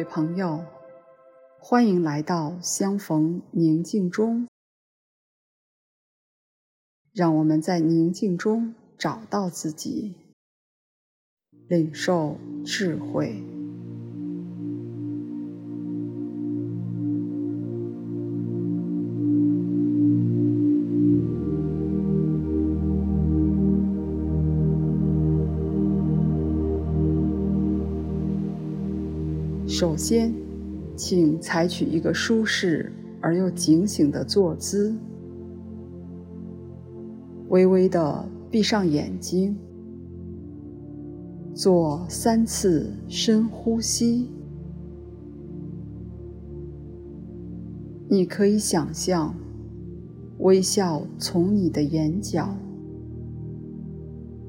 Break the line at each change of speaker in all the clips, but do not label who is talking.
各位朋友，欢迎来到相逢宁静中。让我们在宁静中找到自己，领受智慧。首先，请采取一个舒适而又警醒的坐姿，微微地闭上眼睛，做三次深呼吸。你可以想象，微笑从你的眼角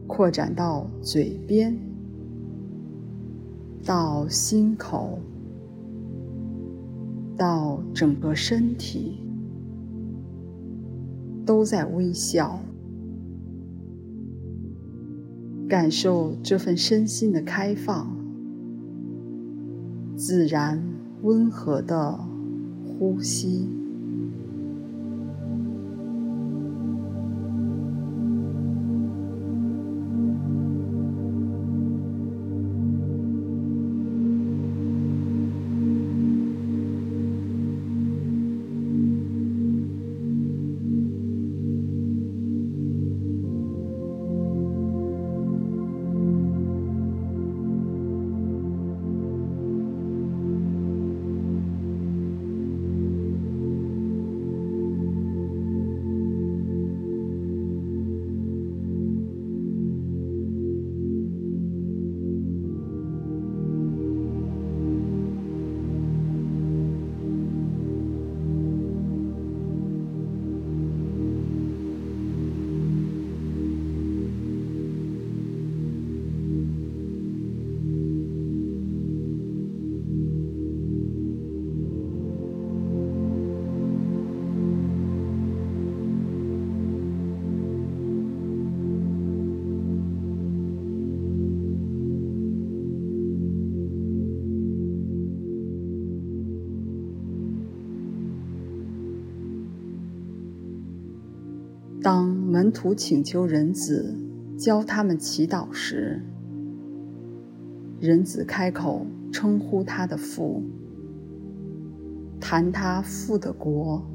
扩展到嘴边。到心口，到整个身体，都在微笑，感受这份身心的开放，自然温和的呼吸。门徒请求人子教他们祈祷时，人子开口称呼他的父，谈他父的国，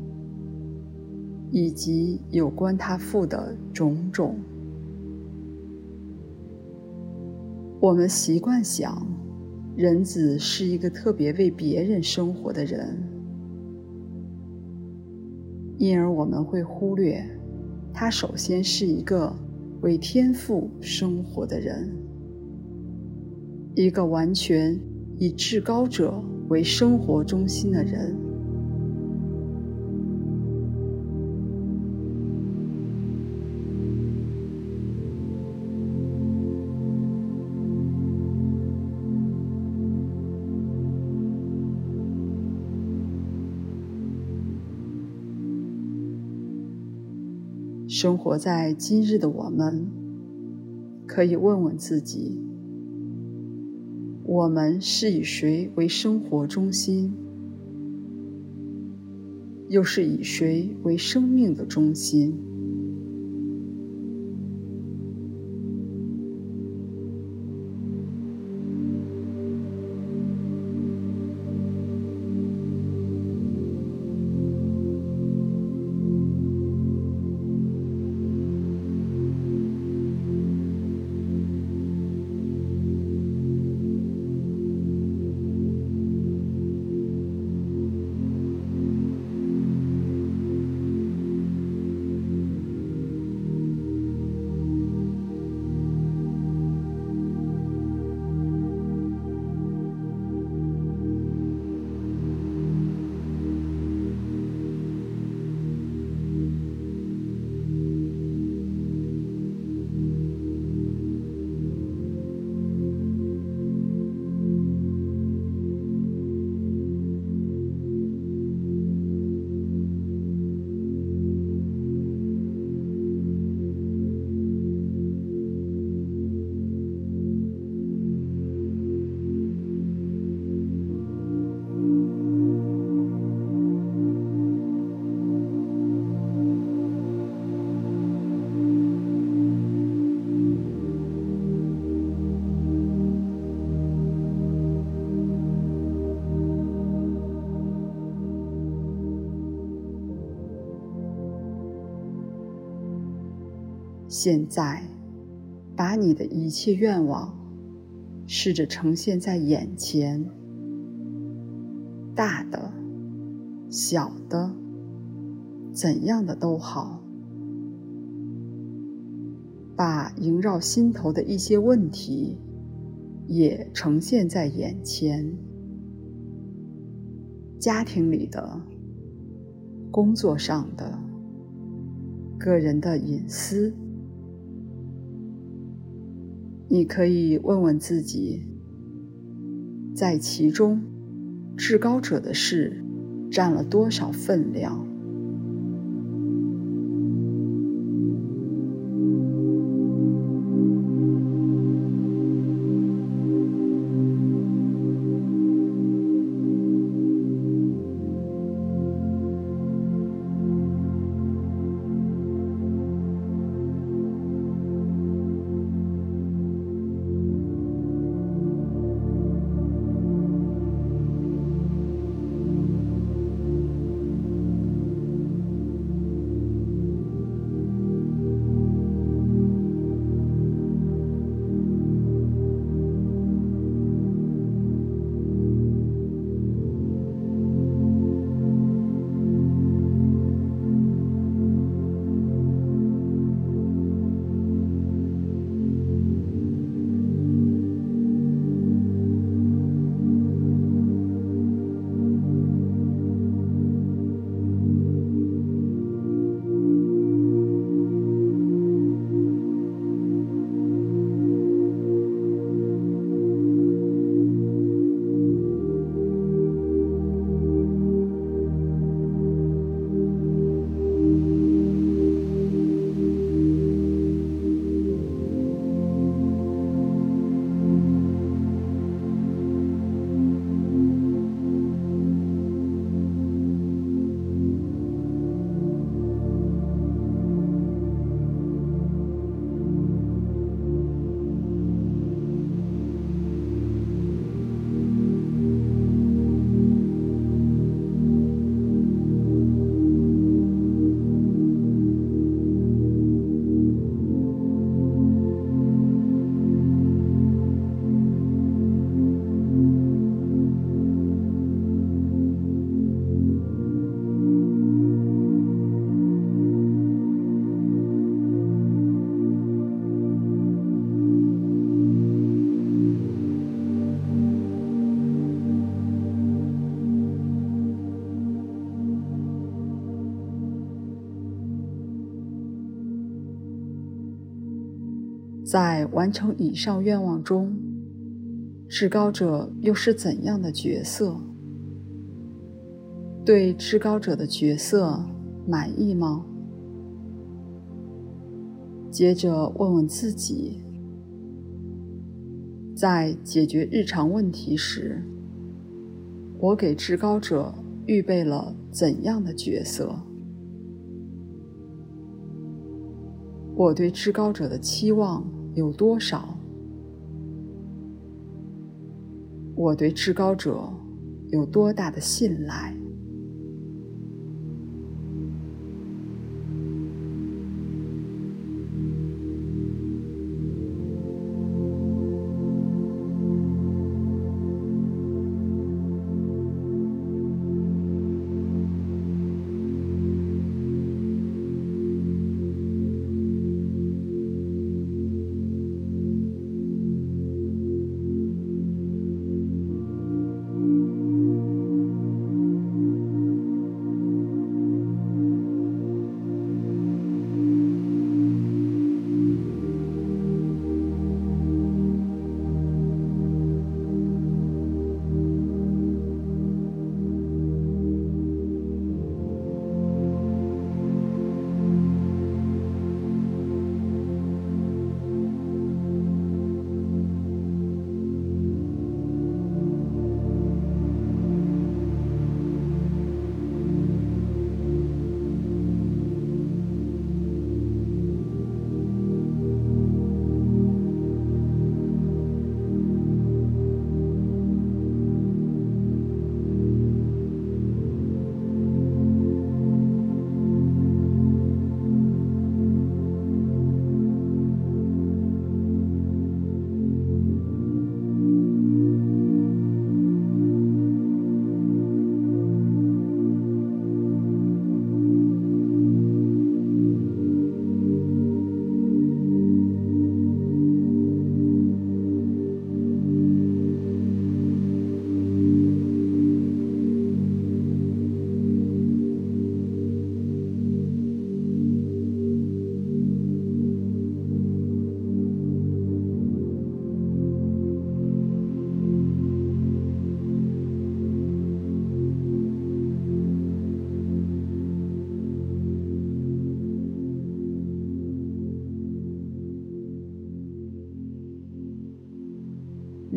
以及有关他父的种种。我们习惯想，人子是一个特别为别人生活的人，因而我们会忽略。他首先是一个为天赋生活的人，一个完全以至高者为生活中心的人。生活在今日的我们，可以问问自己：我们是以谁为生活中心？又是以谁为生命的中心？现在，把你的一切愿望试着呈现在眼前，大的、小的，怎样的都好。把萦绕心头的一些问题也呈现在眼前，家庭里的、工作上的、个人的隐私。你可以问问自己，在其中，至高者的事占了多少分量？完成以上愿望中，至高者又是怎样的角色？对至高者的角色满意吗？接着问问自己，在解决日常问题时，我给至高者预备了怎样的角色？我对至高者的期望有多少？我对至高者有多大的信赖？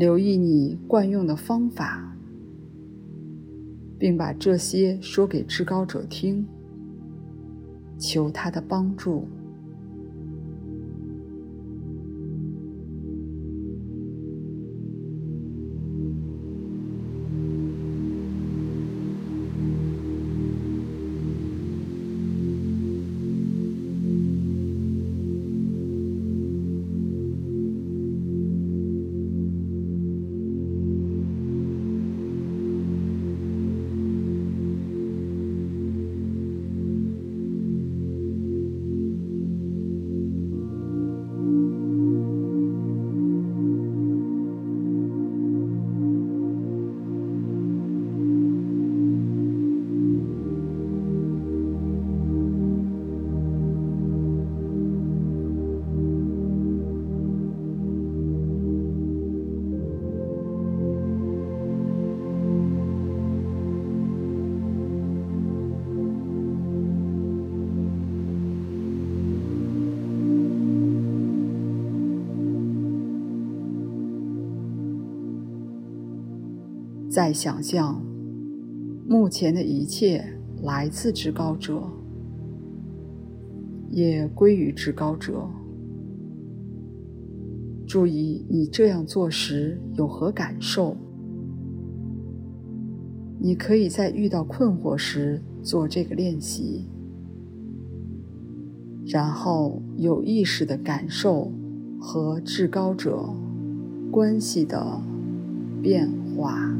留意你惯用的方法，并把这些说给至高者听，求他的帮助。再想象，目前的一切来自至高者，也归于至高者。注意你这样做时有何感受？你可以在遇到困惑时做这个练习，然后有意识的感受和至高者关系的变化。